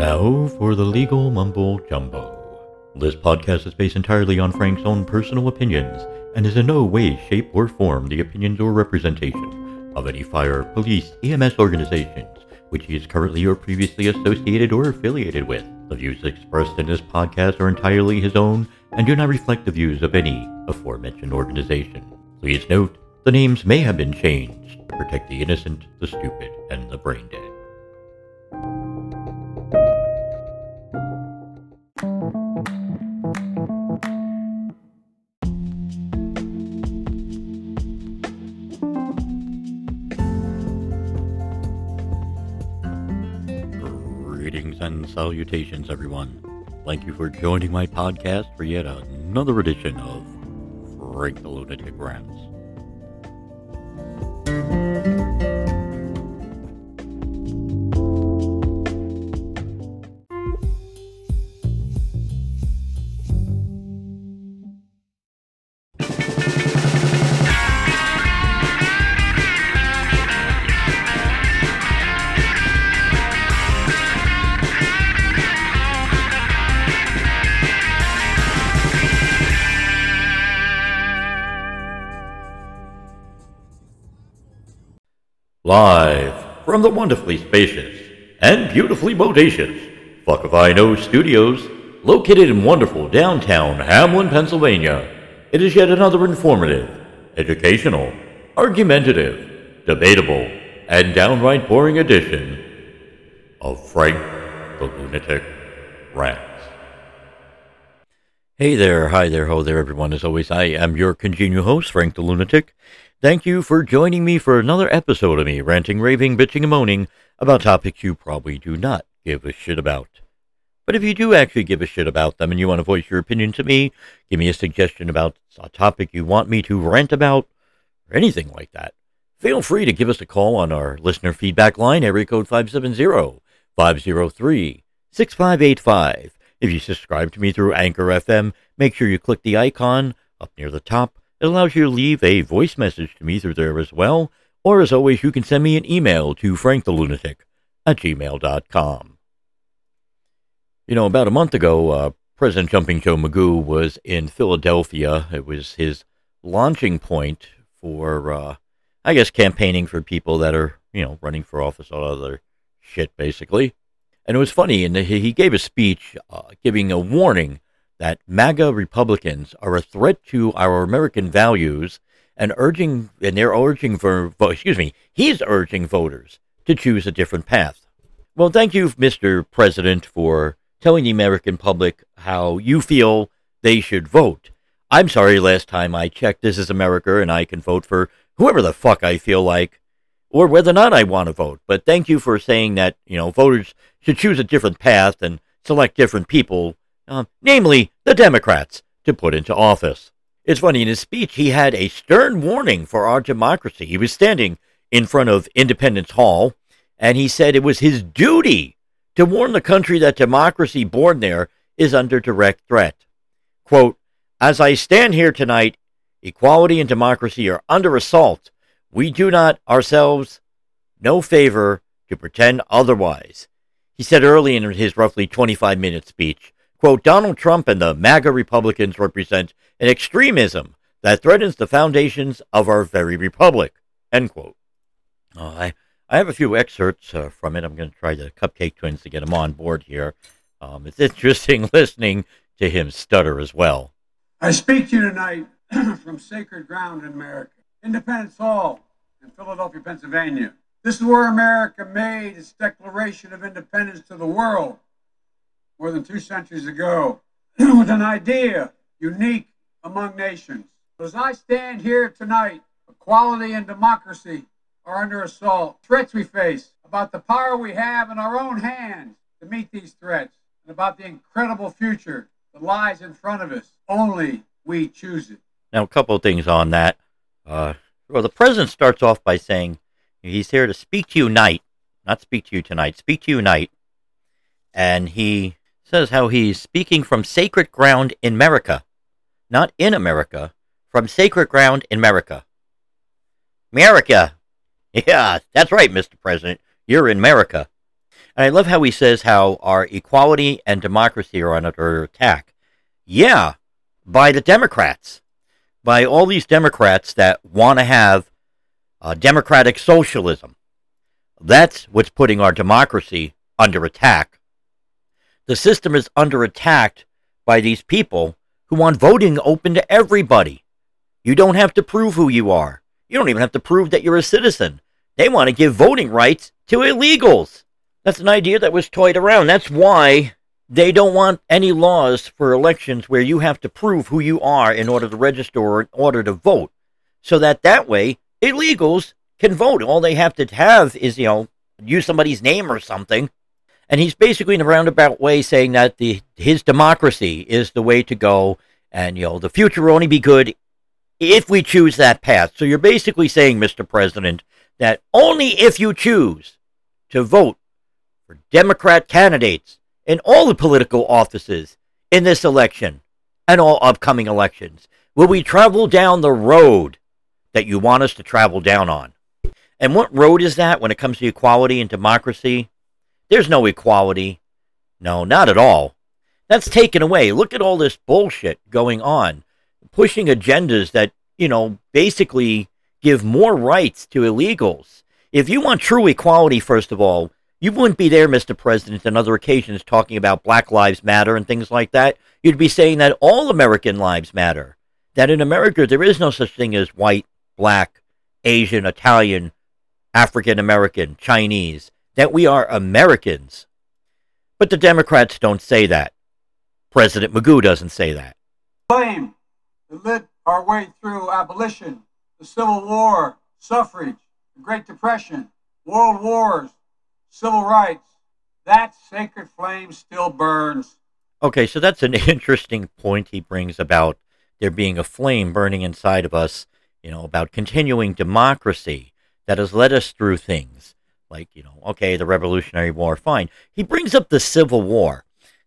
Now for the legal mumbo jumbo. This podcast is based entirely on Frank's own personal opinions and is in no way, shape, or form the opinions or representation of any fire, police, EMS organizations which he is currently or previously associated or affiliated with. The views expressed in this podcast are entirely his own and do not reflect the views of any aforementioned organization. Please note, the names may have been changed to protect the innocent, the stupid, and the brain dead. Salutations, everyone. Thank you for joining my podcast for yet another edition of Frank the Lunatic Rants. Live from the wonderfully spacious and beautifully bodacious Fukiviknow Studios, located in wonderful downtown Hamlin, Pennsylvania, it is yet another informative, educational, argumentative, debatable, and downright boring edition of Frank the Lunatic Rants. Hey there, hi there, ho there, everyone. As always, I am your congenial host, Frank the Lunatic. Thank you for joining me for another episode of me ranting, raving, bitching, and moaning about topics you probably do not give a shit about. But if you do actually give a shit about them and you want to voice your opinion to me, give me a suggestion about a topic you want me to rant about, or anything like that, feel free to give us a call on our listener feedback line, area code 570 503 6585. If you subscribe to me through Anchor FM, make sure you click the icon up near the top it allows you to leave a voice message to me through there as well. Or as always, you can send me an email to frankthelunatic at gmail.com. You know, about a month ago, uh, President Jumping Joe Magoo was in Philadelphia. It was his launching point for, uh, I guess, campaigning for people that are, you know, running for office, all other shit, basically. And it was funny, and he gave a speech uh, giving a warning that MAGA Republicans are a threat to our American values and urging, and they're urging for, excuse me, he's urging voters to choose a different path. Well, thank you, Mr. President, for telling the American public how you feel they should vote. I'm sorry, last time I checked, this is America and I can vote for whoever the fuck I feel like or whether or not I want to vote. But thank you for saying that, you know, voters should choose a different path and select different people uh, namely the Democrats, to put into office. It's funny, in his speech, he had a stern warning for our democracy. He was standing in front of Independence Hall, and he said it was his duty to warn the country that democracy born there is under direct threat. Quote, As I stand here tonight, equality and democracy are under assault. We do not ourselves no favor to pretend otherwise. He said early in his roughly 25 minute speech Quote, Donald Trump and the MAGA Republicans represent an extremism that threatens the foundations of our very republic. End quote. Uh, I, I have a few excerpts uh, from it. I'm going to try the Cupcake Twins to get them on board here. Um, it's interesting listening to him stutter as well. I speak to you tonight from sacred ground in America, Independence Hall in Philadelphia, Pennsylvania. This is where America made its declaration of independence to the world more than two centuries ago with an idea unique among nations. As I stand here tonight, equality and democracy are under assault. Threats we face about the power we have in our own hands to meet these threats and about the incredible future that lies in front of us. Only we choose it. Now, a couple of things on that. Uh, well, the president starts off by saying he's here to speak to you night, not speak to you tonight, speak to you night. And he says how he's speaking from sacred ground in America, not in America, from sacred ground in America. America. Yeah, that's right, Mr. President. You're in America. And I love how he says how our equality and democracy are under attack. Yeah, by the Democrats, by all these Democrats that want to have uh, democratic socialism. That's what's putting our democracy under attack. The system is under attack by these people who want voting open to everybody. You don't have to prove who you are. You don't even have to prove that you're a citizen. They want to give voting rights to illegals. That's an idea that was toyed around. That's why they don't want any laws for elections where you have to prove who you are in order to register or in order to vote. So that that way illegals can vote. All they have to have is, you know, use somebody's name or something. And he's basically in a roundabout way saying that the his democracy is the way to go and you know the future will only be good if we choose that path. So you're basically saying, Mr. President, that only if you choose to vote for Democrat candidates in all the political offices in this election and all upcoming elections will we travel down the road that you want us to travel down on. And what road is that when it comes to equality and democracy? There's no equality. No, not at all. That's taken away. Look at all this bullshit going on, pushing agendas that, you know, basically give more rights to illegals. If you want true equality, first of all, you wouldn't be there, Mr. President, on other occasions talking about Black Lives Matter and things like that. You'd be saying that all American lives matter. That in America there is no such thing as white, black, Asian, Italian, African American, Chinese, that we are Americans. But the Democrats don't say that. President Magoo doesn't say that. Blame that led our way through abolition, the Civil War, suffrage, the Great Depression, world wars, civil rights. That sacred flame still burns. Okay, so that's an interesting point he brings about there being a flame burning inside of us, you know, about continuing democracy that has led us through things like, you know, okay, the Revolutionary War, fine. He brings up the Civil War.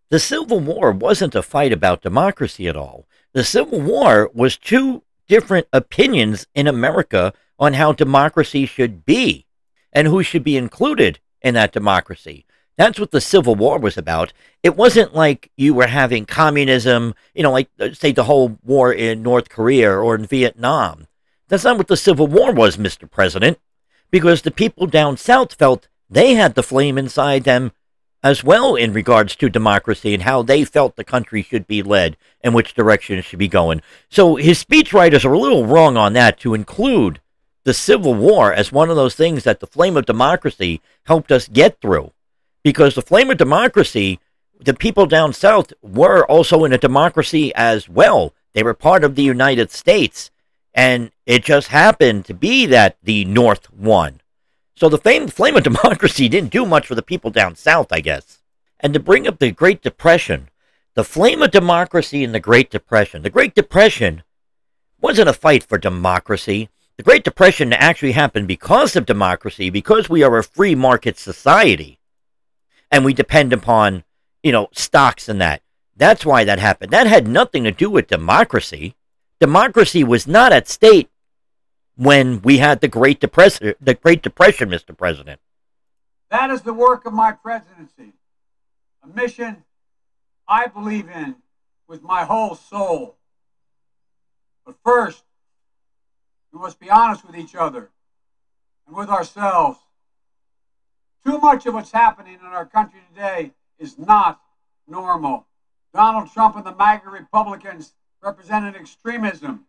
The Civil War wasn't a fight about democracy at all. The Civil War was two different opinions in America on how democracy should be and who should be included in that democracy. That's what the Civil War was about. It wasn't like you were having communism, you know, like, uh, say, the whole war in North Korea or in Vietnam. That's not what the Civil War was, Mr. President, because the people down south felt they had the flame inside them as well in regards to democracy and how they felt the country should be led and which direction it should be going. So his speechwriters are a little wrong on that to include the Civil War as one of those things that the flame of democracy helped us get through. Because the flame of democracy, the people down south were also in a democracy as well. They were part of the United States. And it just happened to be that the North won. So the flame, flame of democracy didn't do much for the people down south, I guess. And to bring up the Great Depression, the flame of democracy in the Great Depression. The Great Depression wasn't a fight for democracy. The Great Depression actually happened because of democracy, because we are a free market society and we depend upon, you know, stocks and that. That's why that happened. That had nothing to do with democracy. Democracy was not at stake when we had the Great Depression, the Great Depression, Mr. President. That is the work of my presidency, a mission I believe in with my whole soul. But first, we must be honest with each other and with ourselves. Too much of what's happening in our country today is not normal. Donald Trump and the MAGA Republicans represent an extremism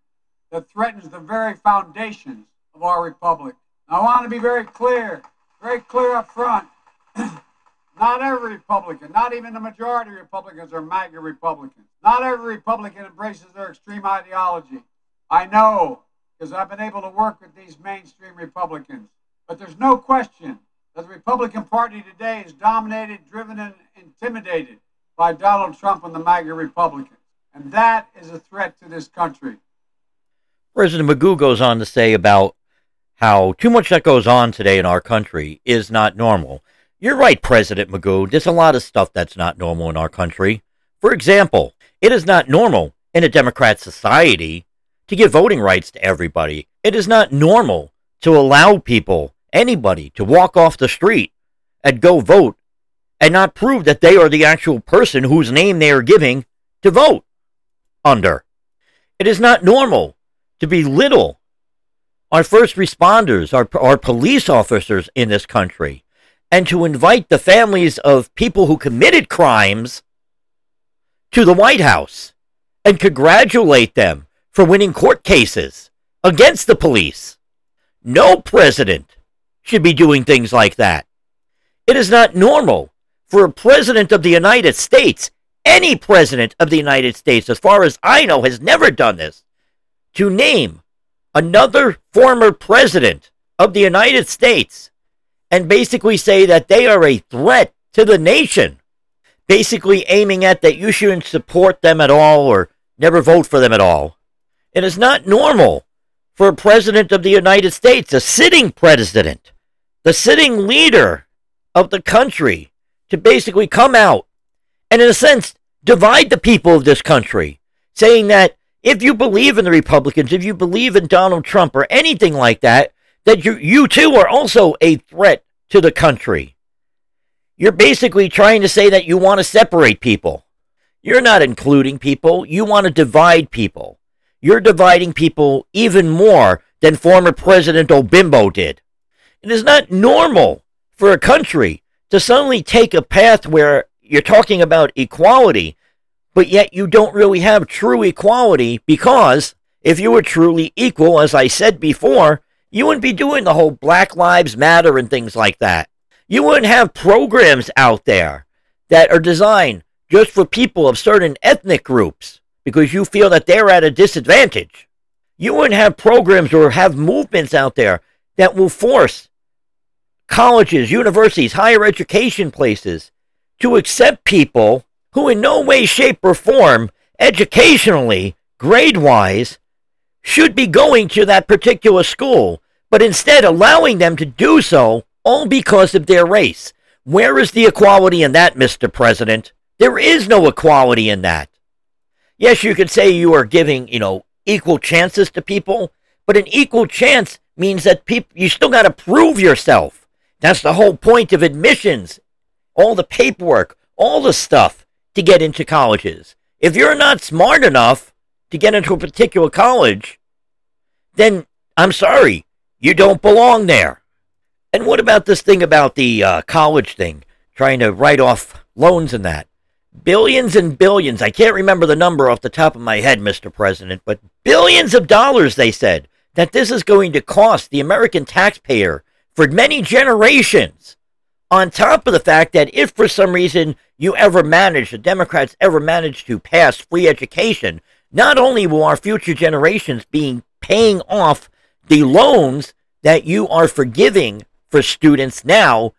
that threatens the very foundations of our republic. I want to be very clear, very clear up front. not every Republican, not even the majority of Republicans are MAGA Republicans. Not every Republican embraces their extreme ideology. I know because I've been able to work with these mainstream Republicans. But there's no question that the Republican Party today is dominated, driven, and intimidated by Donald Trump and the MAGA Republicans. And that is a threat to this country. President Magoo goes on to say about how too much that goes on today in our country is not normal. You're right, President Magoo. There's a lot of stuff that's not normal in our country. For example, it is not normal in a Democrat society to give voting rights to everybody. It is not normal to allow people, anybody, to walk off the street and go vote and not prove that they are the actual person whose name they are giving to vote under. It is not normal to belittle our first responders, our, our police officers in this country, and to invite the families of people who committed crimes to the White House and congratulate them for winning court cases against the police. No president should be doing things like that. It is not normal for a president of the United States, any president of the United States, as far as I know, has never done this, to name another former president of the United States and basically say that they are a threat to the nation, basically aiming at that you shouldn't support them at all or never vote for them at all. It is not normal for a president of the United States, a sitting president, the sitting leader of the country, to basically come out and, in a sense, divide the people of this country, saying that if you believe in the Republicans, if you believe in Donald Trump or anything like that, that you, you too are also a threat to the country. You're basically trying to say that you want to separate people. You're not including people, you want to divide people. You're dividing people even more than former President Obimbo did. It is not normal for a country to suddenly take a path where you're talking about equality, but yet you don't really have true equality because if you were truly equal, as I said before, you wouldn't be doing the whole Black Lives Matter and things like that. You wouldn't have programs out there that are designed just for people of certain ethnic groups because you feel that they're at a disadvantage. You wouldn't have programs or have movements out there that will force colleges, universities, higher education places to accept people who, in no way, shape, or form, educationally, grade wise, should be going to that particular school, but instead allowing them to do so all because of their race. Where is the equality in that, Mr. President? There is no equality in that. Yes, you could say you are giving, you know, equal chances to people, but an equal chance means that people you still got to prove yourself. That's the whole point of admissions. All the paperwork, all the stuff to get into colleges. If you're not smart enough to get into a particular college, then I'm sorry, you don't belong there. And what about this thing about the uh, college thing, trying to write off loans and that? Billions and billions. I can't remember the number off the top of my head, Mr. President, but billions of dollars, they said, that this is going to cost the American taxpayer for many generations. On top of the fact that if for some reason you ever manage, the Democrats ever manage to pass free education, not only will our future generations be paying off the loans that you are forgiving for students now,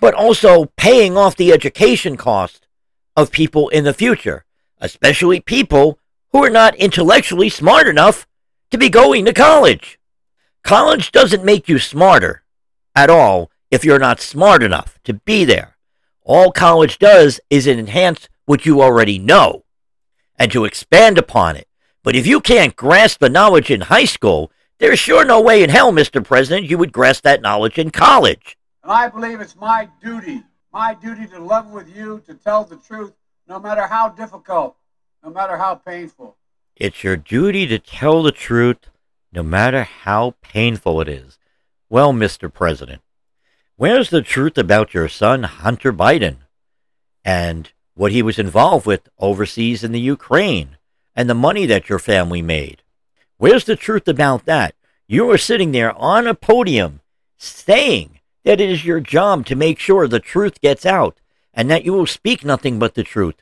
but also paying off the education cost of people in the future, especially people who are not intellectually smart enough to be going to college. College doesn't make you smarter at all if you're not smart enough to be there. All college does is enhance what you already know and to expand upon it. But if you can't grasp the knowledge in high school, there's sure no way in hell, Mr. President, you would grasp that knowledge in college. And I believe it's my duty, my duty to love with you, to tell the truth, no matter how difficult, no matter how painful. It's your duty to tell the truth, no matter how painful it is. Well, Mr. President, where's the truth about your son, Hunter Biden, and what he was involved with overseas in the Ukraine, and the money that your family made? Where's the truth about that? You are sitting there on a podium saying that it is your job to make sure the truth gets out and that you will speak nothing but the truth,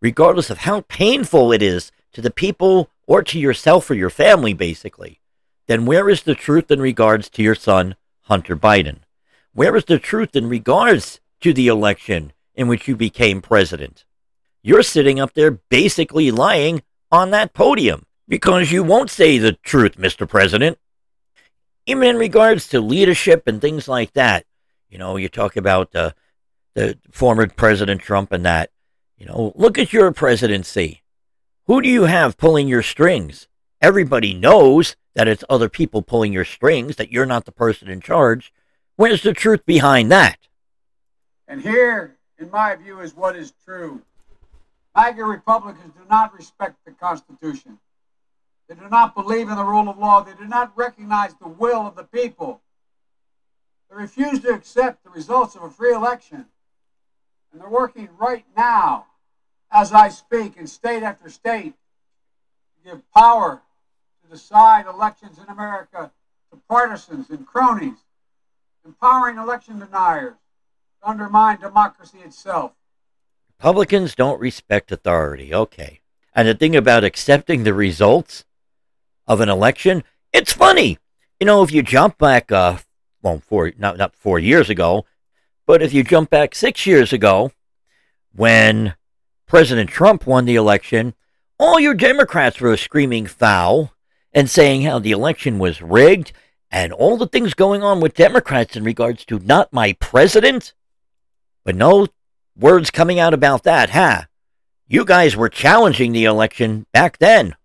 regardless of how painful it is to the people or to yourself or your family, basically then where is the truth in regards to your son, Hunter Biden? Where is the truth in regards to the election in which you became president? You're sitting up there basically lying on that podium because you won't say the truth, Mr. President. Even in regards to leadership and things like that, you know, you talk about uh, the former President Trump and that. You know, look at your presidency. Who do you have pulling your strings? Everybody knows that it's other people pulling your strings, that you're not the person in charge. Where's the truth behind that? And here in my view, is what is true. MAGA Republicans do not respect the Constitution. They do not believe in the rule of law. They do not recognize the will of the people. They refuse to accept the results of a free election. And they're working right now, as I speak, in state after state, to give power to decide elections in America to partisans and cronies, empowering election deniers to undermine democracy itself. Republicans don't respect authority. Okay. And the thing about accepting the results of an election, it's funny. You know, if you jump back, uh, well, four, not, not four years ago, but if you jump back six years ago, when President Trump won the election, all your Democrats were screaming foul and saying how the election was rigged and all the things going on with Democrats in regards to not my president. But no words coming out about that, huh? You guys were challenging the election back then,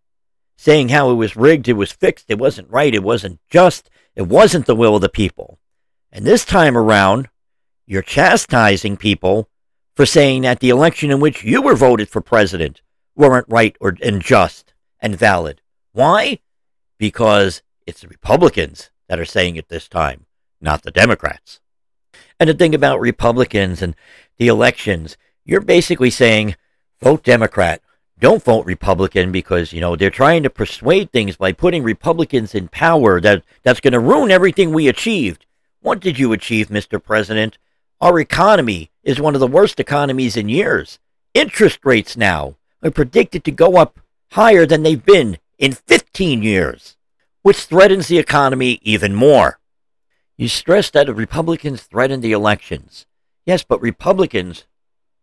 saying how it was rigged, it was fixed, it wasn't right, it wasn't just, it wasn't the will of the people. And this time around, you're chastising people for saying that the election in which you were voted for president weren't right or and just and valid. Why? Because it's the Republicans that are saying it this time, not the Democrats. And the thing about Republicans and the elections, you're basically saying vote Democrat. Don't vote Republican because, you know, they're trying to persuade things by putting Republicans in power that that's going to ruin everything we achieved. What did you achieve, Mr. President? Our economy is one of the worst economies in years. Interest rates now are predicted to go up higher than they've been in 15 years, which threatens the economy even more. You stress that Republicans threaten the elections. Yes, but Republicans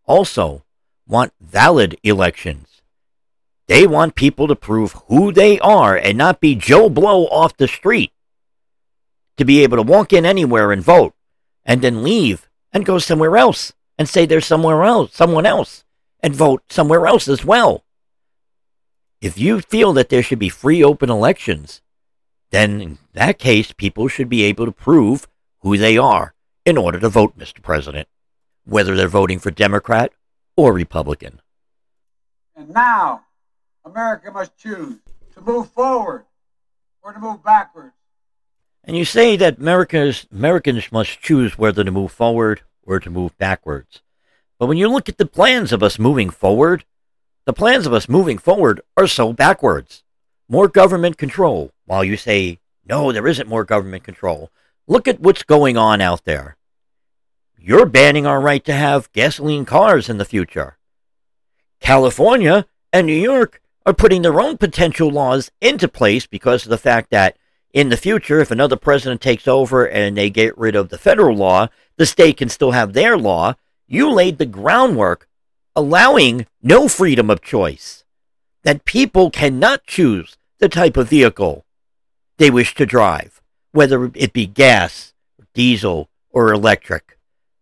also want valid elections. They want people to prove who they are and not be Joe Blow off the street. To be able to walk in anywhere and vote and then leave and go somewhere else and say there's somewhere else, someone else and vote somewhere else as well. If you feel that there should be free open elections, then in that case people should be able to prove who they are in order to vote, Mr. President, whether they're voting for Democrat or Republican. And now, America must choose to move forward or to move backwards. And you say that America's, Americans must choose whether to move forward or to move backwards. But when you look at the plans of us moving forward, the plans of us moving forward are so backwards. More government control, while you say, no, there isn't more government control. Look at what's going on out there. You're banning our right to have gasoline cars in the future. California and New York are putting their own potential laws into place because of the fact that in the future, if another president takes over and they get rid of the federal law, the state can still have their law. You laid the groundwork allowing no freedom of choice, that people cannot choose the type of vehicle they wish to drive, whether it be gas, diesel, or electric.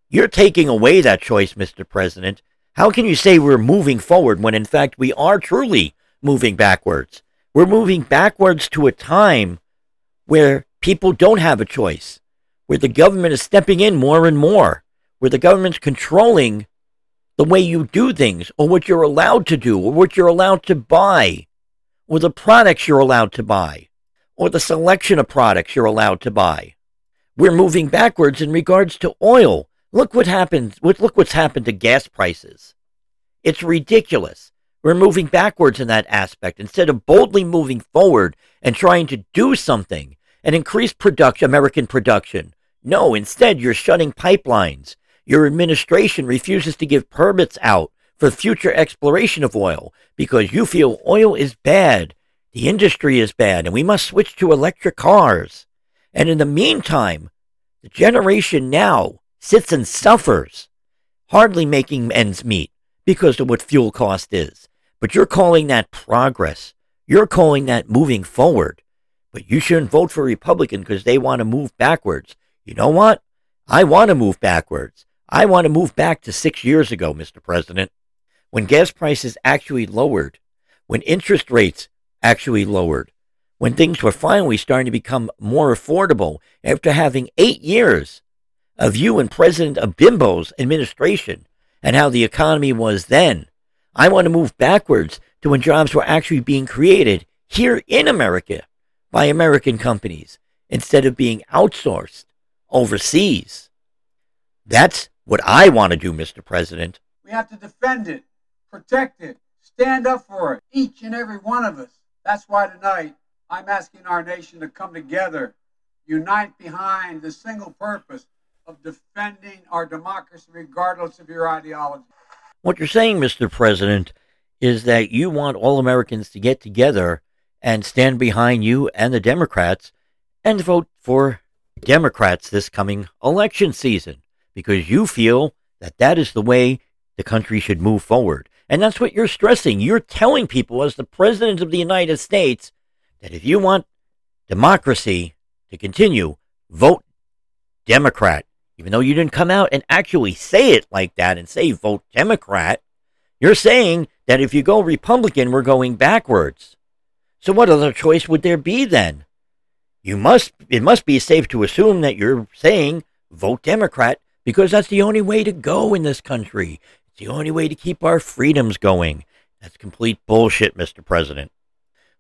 You're taking away that choice, Mr. President. How can you say we're moving forward when in fact we are truly moving backwards? We're moving backwards to a time where people don't have a choice, where the government is stepping in more and more, where the government's controlling the way you do things, or what you're allowed to do, or what you're allowed to buy, or the products you're allowed to buy, or the selection of products you're allowed to buy. We're moving backwards in regards to oil. Look what happened. Look what's happened to gas prices. It's ridiculous. We're moving backwards in that aspect instead of boldly moving forward and trying to do something and increase production, American production. No, instead, you're shutting pipelines. Your administration refuses to give permits out for future exploration of oil because you feel oil is bad, the industry is bad, and we must switch to electric cars. And in the meantime, the generation now sits and suffers, hardly making ends meet because of what fuel cost is. But you're calling that progress. You're calling that moving forward. But you shouldn't vote for Republican because they want to move backwards. You know what? I want to move backwards. I want to move back to six years ago, Mr. President, when gas prices actually lowered, when interest rates actually lowered, when things were finally starting to become more affordable after having eight years of you and President Abimbo's administration and how the economy was then. I want to move backwards to when jobs were actually being created here in America by American companies instead of being outsourced overseas. That's what I want to do, Mr. President. We have to defend it, protect it, stand up for it, each and every one of us. That's why tonight I'm asking our nation to come together, unite behind the single purpose of defending our democracy regardless of your ideology. What you're saying, Mr. President, is that you want all Americans to get together and stand behind you and the Democrats and vote for Democrats this coming election season because you feel that that is the way the country should move forward. And that's what you're stressing. You're telling people, as the President of the United States, that if you want democracy to continue, vote Democrat. Even though you didn't come out and actually say it like that and say vote Democrat, you're saying that if you go Republican, we're going backwards. So what other choice would there be then? You must it must be safe to assume that you're saying vote Democrat because that's the only way to go in this country. It's the only way to keep our freedoms going. That's complete bullshit, Mr. President.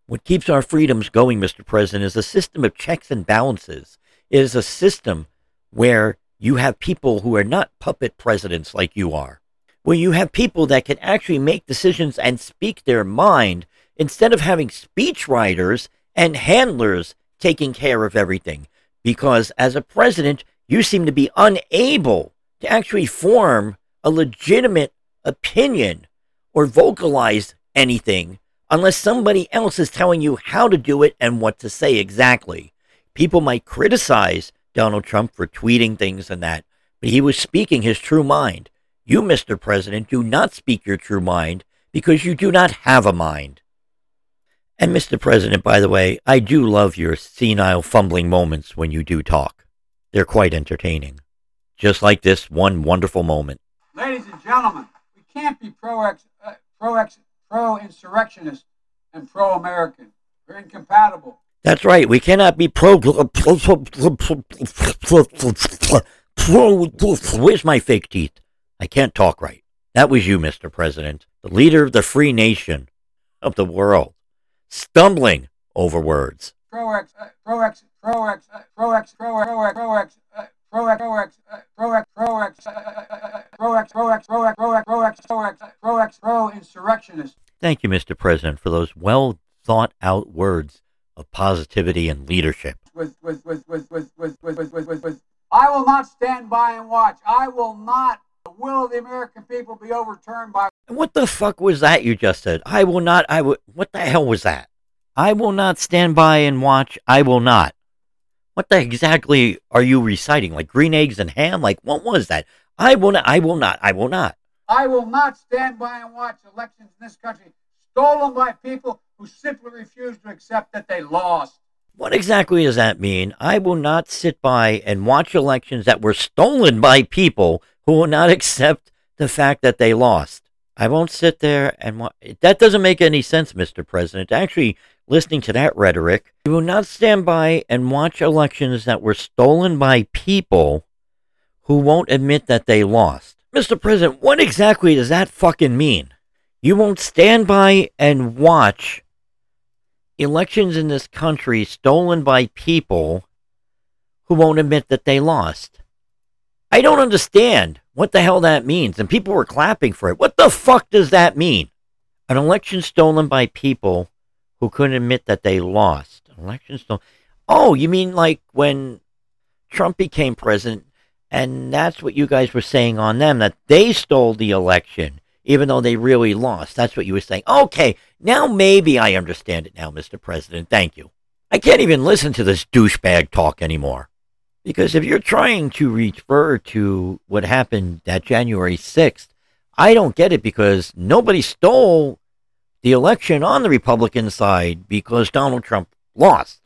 What keeps our freedoms going, Mr. President, is a system of checks and balances. It is a system where you have people who are not puppet presidents like you are, where you have people that can actually make decisions and speak their mind instead of having speechwriters and handlers taking care of everything. Because as a president, you seem to be unable to actually form a legitimate opinion or vocalize anything unless somebody else is telling you how to do it and what to say exactly. People might criticize Donald Trump for tweeting things and that, but he was speaking his true mind. You, Mr. President, do not speak your true mind because you do not have a mind. And, Mr. President, by the way, I do love your senile fumbling moments when you do talk. They're quite entertaining. Just like this one wonderful moment. Ladies and gentlemen, we can't be pro uh, pro pro insurrectionist and pro American. We're incompatible. That's right. We cannot be pro. Where's my fake teeth? I can't talk right. That was you, Mr. President, the leader of the free nation of the world stumbling over words. Pro X, Pro X, Pro X, Pro X, Pro X, Pro X, Pro X. Pro insurrectionist. Thank you, Mr. President, for those well thought out words of positivity and leadership. With, with, with, with, with, with, with, with, with, with. I will not stand by and watch. I will not the will of the American people be overturned by. What the fuck was that you just said? I will not. I will. What the hell was that? I will not stand by and watch. I will not. What the exactly are you reciting? Like green eggs and ham? Like what was that? I will not. I will not. I will not. I will not stand by and watch elections in this country stolen by people who simply refuse to accept that they lost. What exactly does that mean? I will not sit by and watch elections that were stolen by people who will not accept the fact that they lost. I won't sit there and wa- that doesn't make any sense, Mr. President. Actually, listening to that rhetoric, you will not stand by and watch elections that were stolen by people who won't admit that they lost. Mr. President, what exactly does that fucking mean? You won't stand by and watch elections in this country stolen by people who won't admit that they lost. I don't understand what the hell that means. And people were clapping for it. What the fuck does that mean? An election stolen by people who couldn't admit that they lost. Elections election stolen. Oh, you mean like when Trump became president, and that's what you guys were saying on them, that they stole the election, even though they really lost. That's what you were saying. Okay, now maybe I understand it now, Mr. President. Thank you. I can't even listen to this douchebag talk anymore. Because if you're trying to refer to what happened that January 6th, I don't get it because nobody stole the election on the Republican side because Donald Trump lost.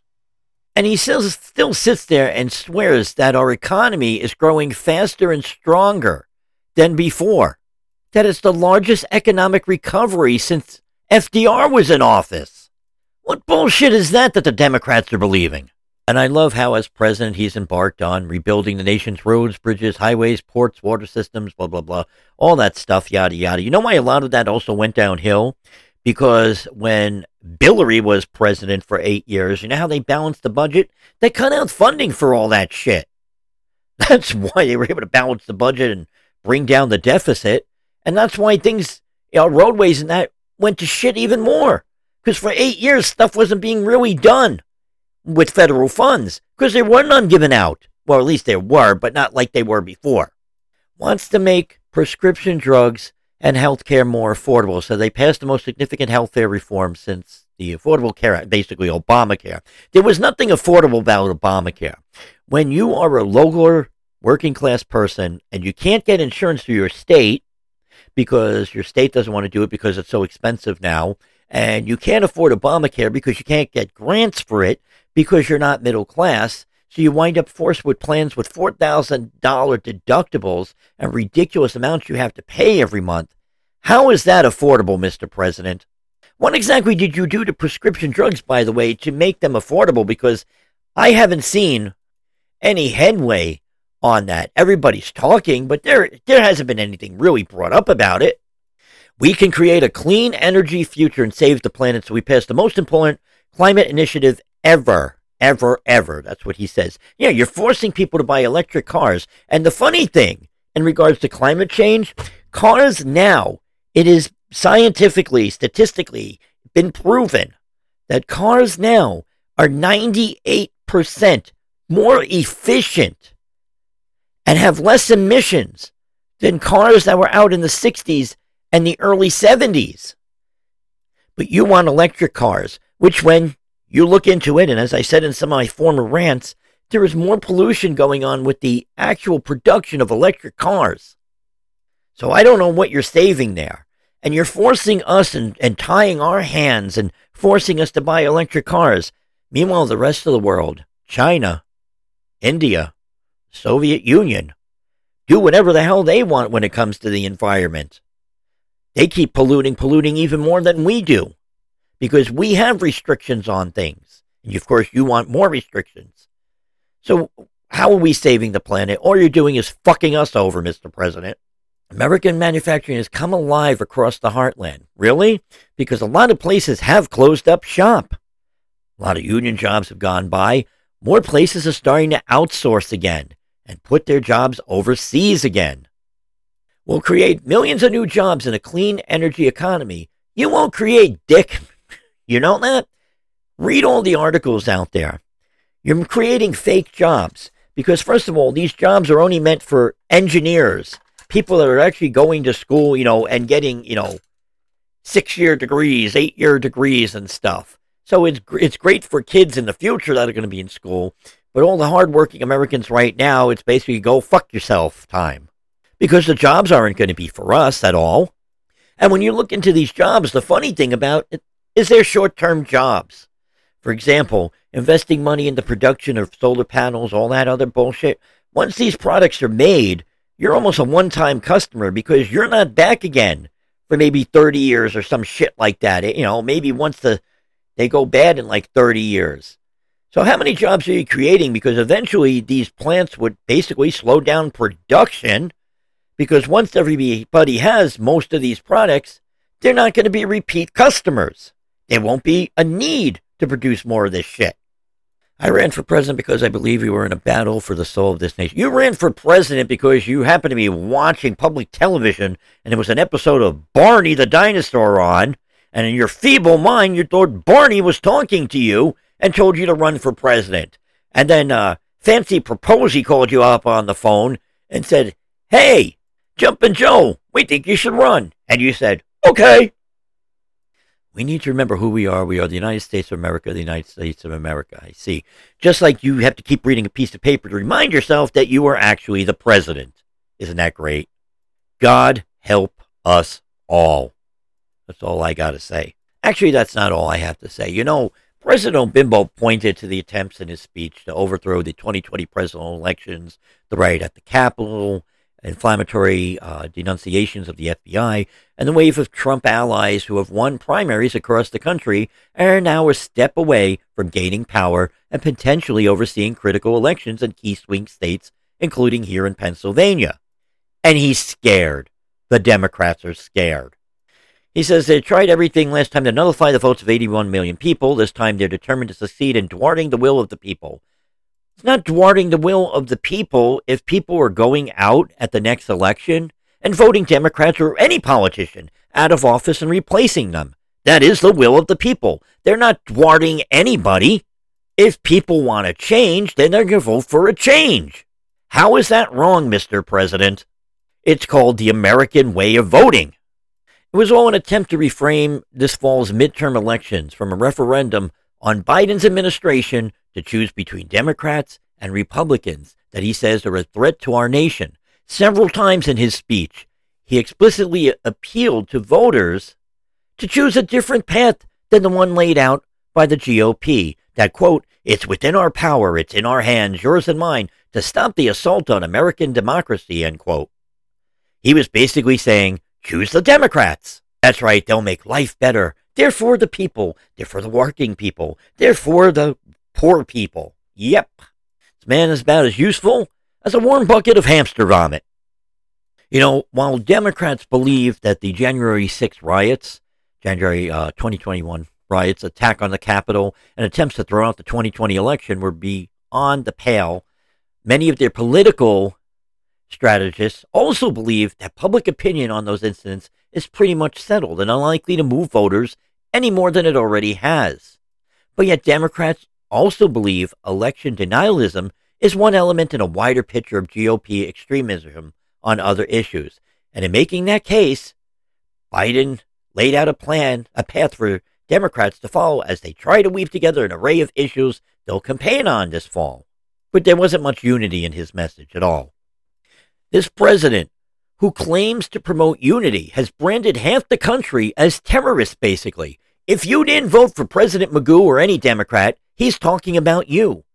And he still, still sits there and swears that our economy is growing faster and stronger than before, that it's the largest economic recovery since FDR was in office. What bullshit is that that the Democrats are believing? And I love how, as president, he's embarked on rebuilding the nation's roads, bridges, highways, ports, water systems, blah, blah, blah, all that stuff, yada, yada. You know why a lot of that also went downhill? Because when Billary was president for eight years, you know how they balanced the budget? They cut out funding for all that shit. That's why they were able to balance the budget and bring down the deficit. And that's why things, you know, roadways and that went to shit even more. Because for eight years, stuff wasn't being really done with federal funds because there were none given out. Well, at least there were, but not like they were before. Wants to make prescription drugs and health care more affordable. So they passed the most significant health care reform since the Affordable Care Act, basically Obamacare. There was nothing affordable about Obamacare. When you are a local working class person and you can't get insurance through your state because your state doesn't want to do it because it's so expensive now, and you can't afford Obamacare because you can't get grants for it because you're not middle class. So you wind up forced with plans with $4,000 deductibles and ridiculous amounts you have to pay every month. How is that affordable, Mr. President? What exactly did you do to prescription drugs, by the way, to make them affordable? Because I haven't seen any headway on that. Everybody's talking, but there, there hasn't been anything really brought up about it. We can create a clean energy future and save the planet, so we pass the most important climate initiative ever, ever, ever. That's what he says. Yeah, you're forcing people to buy electric cars. And the funny thing in regards to climate change, cars now, it is scientifically, statistically been proven that cars now are 98% more efficient and have less emissions than cars that were out in the 60s and the early 70s. But you want electric cars, which, when you look into it, and as I said in some of my former rants, there is more pollution going on with the actual production of electric cars. So I don't know what you're saving there. And you're forcing us and, and tying our hands and forcing us to buy electric cars. Meanwhile, the rest of the world, China, India, Soviet Union, do whatever the hell they want when it comes to the environment. They keep polluting, polluting even more than we do because we have restrictions on things. And of course, you want more restrictions. So, how are we saving the planet? All you're doing is fucking us over, Mr. President. American manufacturing has come alive across the heartland. Really? Because a lot of places have closed up shop. A lot of union jobs have gone by. More places are starting to outsource again and put their jobs overseas again. We'll create millions of new jobs in a clean energy economy. You won't create dick you know that? Read all the articles out there. You're creating fake jobs because, first of all, these jobs are only meant for engineers, people that are actually going to school, you know, and getting, you know, six year degrees, eight year degrees, and stuff. So it's it's great for kids in the future that are going to be in school, but all the hardworking Americans right now, it's basically go fuck yourself time because the jobs aren't going to be for us at all. And when you look into these jobs, the funny thing about it, is there short term jobs? For example, investing money in the production of solar panels, all that other bullshit. Once these products are made, you're almost a one time customer because you're not back again for maybe 30 years or some shit like that. You know, maybe once the they go bad in like 30 years. So how many jobs are you creating? Because eventually these plants would basically slow down production because once everybody has most of these products, they're not going to be repeat customers. There won't be a need to produce more of this shit. I ran for president because I believe we were in a battle for the soul of this nation. You ran for president because you happened to be watching public television and there was an episode of Barney the dinosaur on, and in your feeble mind, you thought Barney was talking to you and told you to run for president. And then uh, Fancy Proposy called you up on the phone and said, Hey, Jumpin' Joe, we think you should run. And you said, Okay. We need to remember who we are. We are the United States of America, the United States of America. I see. Just like you have to keep reading a piece of paper to remind yourself that you are actually the president. Isn't that great? God help us all. That's all I got to say. Actually, that's not all I have to say. You know, President Bimbo pointed to the attempts in his speech to overthrow the 2020 presidential elections, the riot at the Capitol, inflammatory uh, denunciations of the FBI, and the wave of Trump allies who have won primaries across the country are now a step away from gaining power and potentially overseeing critical elections in key swing states, including here in Pennsylvania. And he's scared. The Democrats are scared. He says they tried everything last time to nullify the votes of 81 million people. This time they're determined to succeed in thwarting the will of the people. It's not thwarting the will of the people if people are going out at the next election and voting Democrats or any politician out of office and replacing them. That is the will of the people. They're not thwarting anybody. If people want a change, then they're going to vote for a change. How is that wrong, Mr. President? It's called the American way of voting. It was all an attempt to reframe this fall's midterm elections from a referendum on Biden's administration to choose between Democrats and Republicans that he says are a threat to our nation. Several times in his speech, he explicitly appealed to voters to choose a different path than the one laid out by the GOP. That quote, it's within our power, it's in our hands, yours and mine, to stop the assault on American democracy, end quote. He was basically saying, choose the Democrats. That's right, they'll make life better. They're for the people. They're for the working people. They're for the poor people. Yep. This man is about as useful as a warm bucket of hamster vomit. You know, while Democrats believe that the January 6 riots, January uh, 2021 riots, attack on the Capitol, and attempts to throw out the 2020 election were beyond the pale, many of their political strategists also believe that public opinion on those incidents is pretty much settled and unlikely to move voters any more than it already has. But yet, Democrats also believe election denialism is one element in a wider picture of GOP extremism on other issues. And in making that case, Biden laid out a plan, a path for Democrats to follow as they try to weave together an array of issues they'll campaign on this fall. But there wasn't much unity in his message at all. This president, who claims to promote unity, has branded half the country as terrorists, basically. If you didn't vote for President Magoo or any Democrat, He's talking about you.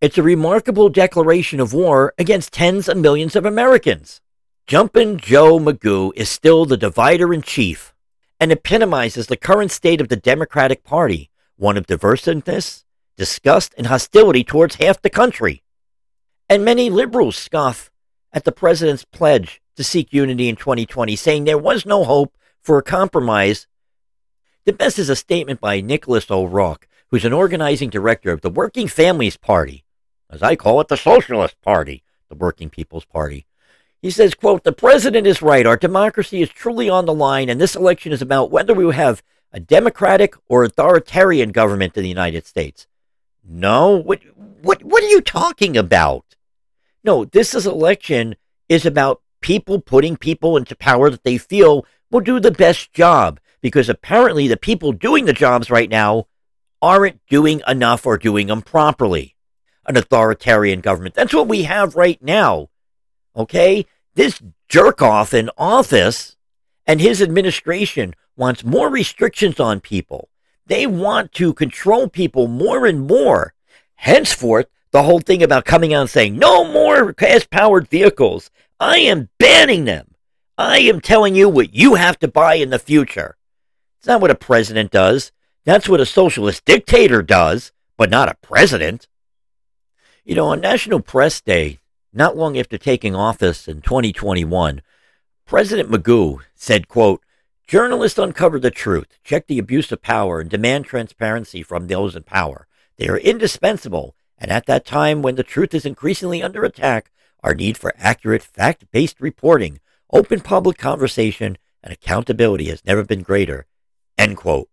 It's a remarkable declaration of war against tens of millions of Americans. Jumpin' Joe Magoo is still the divider in chief and epitomizes the current state of the Democratic Party, one of divisiveness, disgust, and hostility towards half the country. And many liberals scoff at the president's pledge to seek unity in 2020, saying there was no hope for a compromise. The best is a statement by Nicholas O'Rourke, who's an organizing director of the Working Families Party, as I call it, the Socialist Party, the Working People's Party. He says, quote, the president is right. Our democracy is truly on the line, and this election is about whether we have a democratic or authoritarian government in the United States. No, what, what, what are you talking about? No, this is election is about people putting people into power that they feel will do the best job. Because apparently the people doing the jobs right now aren't doing enough or doing them properly. An authoritarian government. That's what we have right now. Okay? This jerk off in office and his administration wants more restrictions on people. They want to control people more and more. Henceforth, the whole thing about coming out and saying, no more gas powered vehicles. I am banning them. I am telling you what you have to buy in the future. It's not what a president does. That's what a socialist dictator does, but not a president. You know, on National Press Day, not long after taking office in 2021, President Magoo said, quote, Journalists uncover the truth, check the abuse of power, and demand transparency from those in power. They are indispensable, and at that time when the truth is increasingly under attack, our need for accurate, fact based reporting, open public conversation, and accountability has never been greater. End quote.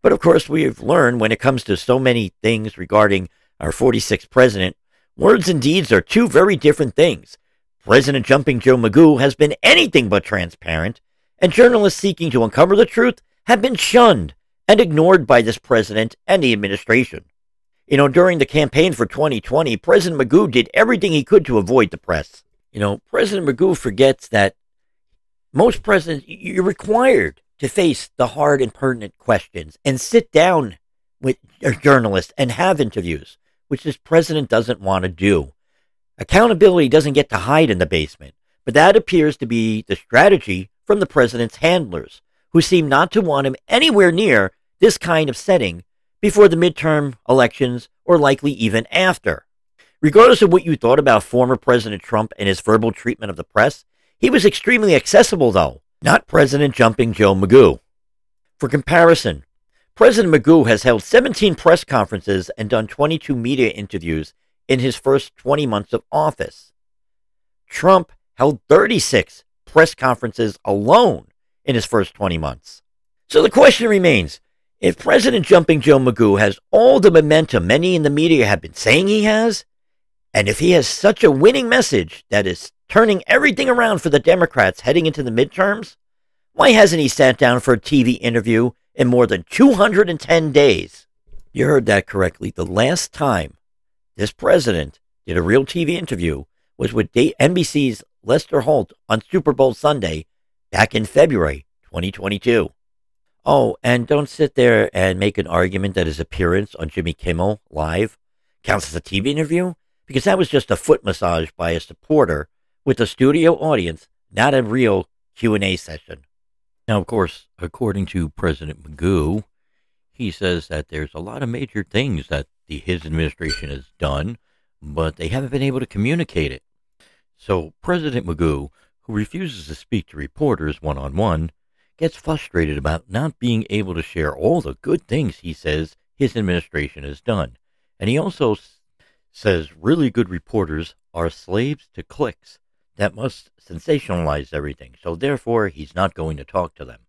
But of course, we've learned when it comes to so many things regarding our 46th president, words and deeds are two very different things. President Jumping Joe Magoo has been anything but transparent, and journalists seeking to uncover the truth have been shunned and ignored by this president and the administration. You know, during the campaign for 2020, President Magoo did everything he could to avoid the press. You know, President Magoo forgets that most presidents, you're required to face the hard and pertinent questions and sit down with journalists and have interviews, which this president doesn't want to do. Accountability doesn't get to hide in the basement, But that appears to be the strategy from the president's handlers, who seem not to want him anywhere near this kind of setting before the midterm elections or likely even after. Regardless of what you thought about former President Trump and his verbal treatment of the press, he was extremely accessible, though, not President Jumping Joe Magoo. For comparison, President Magoo has held 17 press conferences and done 22 media interviews in his first 20 months of office. Trump held 36 press conferences alone in his first 20 months. So the question remains if President Jumping Joe Magoo has all the momentum many in the media have been saying he has, and if he has such a winning message that is turning everything around for the Democrats heading into the midterms, why hasn't he sat down for a TV interview in more than 210 days? You heard that correctly. The last time this president did a real TV interview was with NBC's Lester Holt on Super Bowl Sunday back in February 2022. Oh, and don't sit there and make an argument that his appearance on Jimmy Kimmel Live counts as a TV interview, because that was just a foot massage by a supporter with a studio audience, not a real Q&A session. Now, of course, according to President Magoo, he says that there's a lot of major things that the, his administration has done, but they haven't been able to communicate it. So President Magoo, who refuses to speak to reporters one on one, gets frustrated about not being able to share all the good things he says his administration has done. And he also says really good reporters are slaves to clicks that must sensationalize everything, so therefore he's not going to talk to them.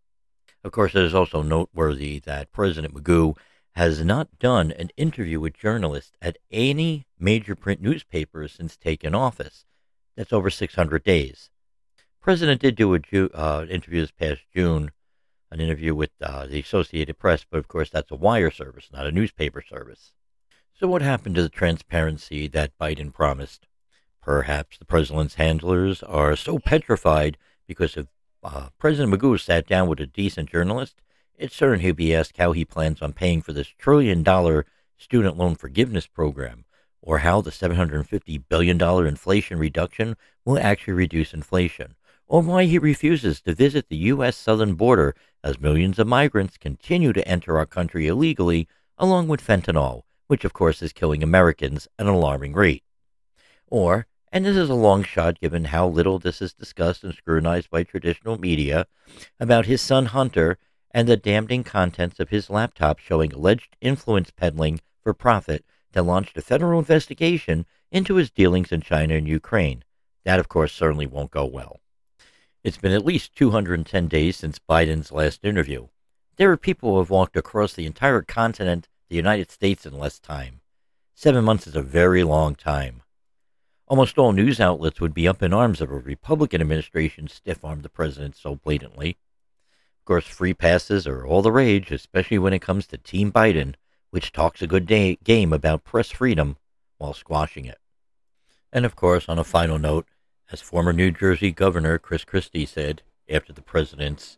Of course, it is also noteworthy that President Magoo has not done an interview with journalists at any major print newspaper since taking office. That's over 600 days. President did do an uh, interview this past June, an interview with uh, the Associated Press, but of course that's a wire service, not a newspaper service. So, what happened to the transparency that Biden promised? Perhaps the president's handlers are so petrified because if uh, President Magoo sat down with a decent journalist, it's certain he'll be asked how he plans on paying for this trillion dollar student loan forgiveness program, or how the $750 billion inflation reduction will actually reduce inflation, or why he refuses to visit the U.S. southern border as millions of migrants continue to enter our country illegally, along with fentanyl, which of course is killing Americans at an alarming rate. Or and this is a long shot given how little this is discussed and scrutinized by traditional media, about his son Hunter and the damning contents of his laptop showing alleged influence peddling for profit that launched a federal investigation into his dealings in China and Ukraine. That, of course, certainly won't go well. It's been at least 210 days since Biden's last interview. There are people who have walked across the entire continent, the United States, in less time. Seven months is a very long time. Almost all news outlets would be up in arms if a Republican administration stiff armed the president so blatantly. Of course, free passes are all the rage, especially when it comes to Team Biden, which talks a good day- game about press freedom while squashing it. And of course, on a final note, as former New Jersey Governor Chris Christie said after the president's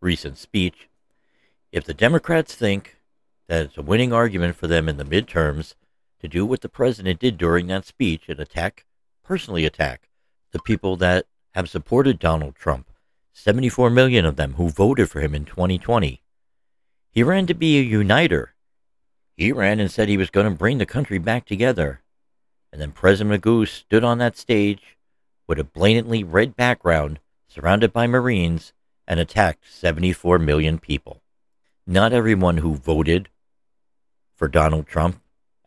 recent speech, if the Democrats think that it's a winning argument for them in the midterms to do what the president did during that speech and attack, personally attack, the people that have supported Donald Trump, 74 million of them who voted for him in 2020. He ran to be a uniter. He ran and said he was going to bring the country back together. And then President Magoo stood on that stage with a blatantly red background, surrounded by Marines, and attacked 74 million people. Not everyone who voted for Donald Trump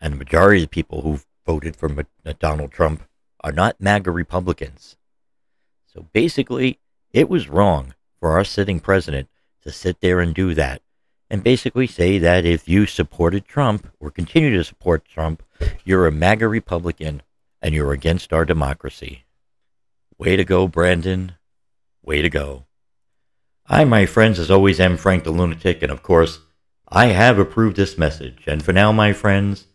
and the majority of the people who voted for Donald Trump are not MAGA Republicans. So basically, it was wrong for our sitting president to sit there and do that and basically say that if you supported Trump or continue to support Trump, you're a MAGA Republican and you're against our democracy. Way to go, Brandon. Way to go. I, my friends, as always, am Frank the Lunatic, and of course, I have approved this message. And for now, my friends,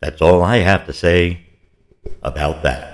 that's all I have to say about that.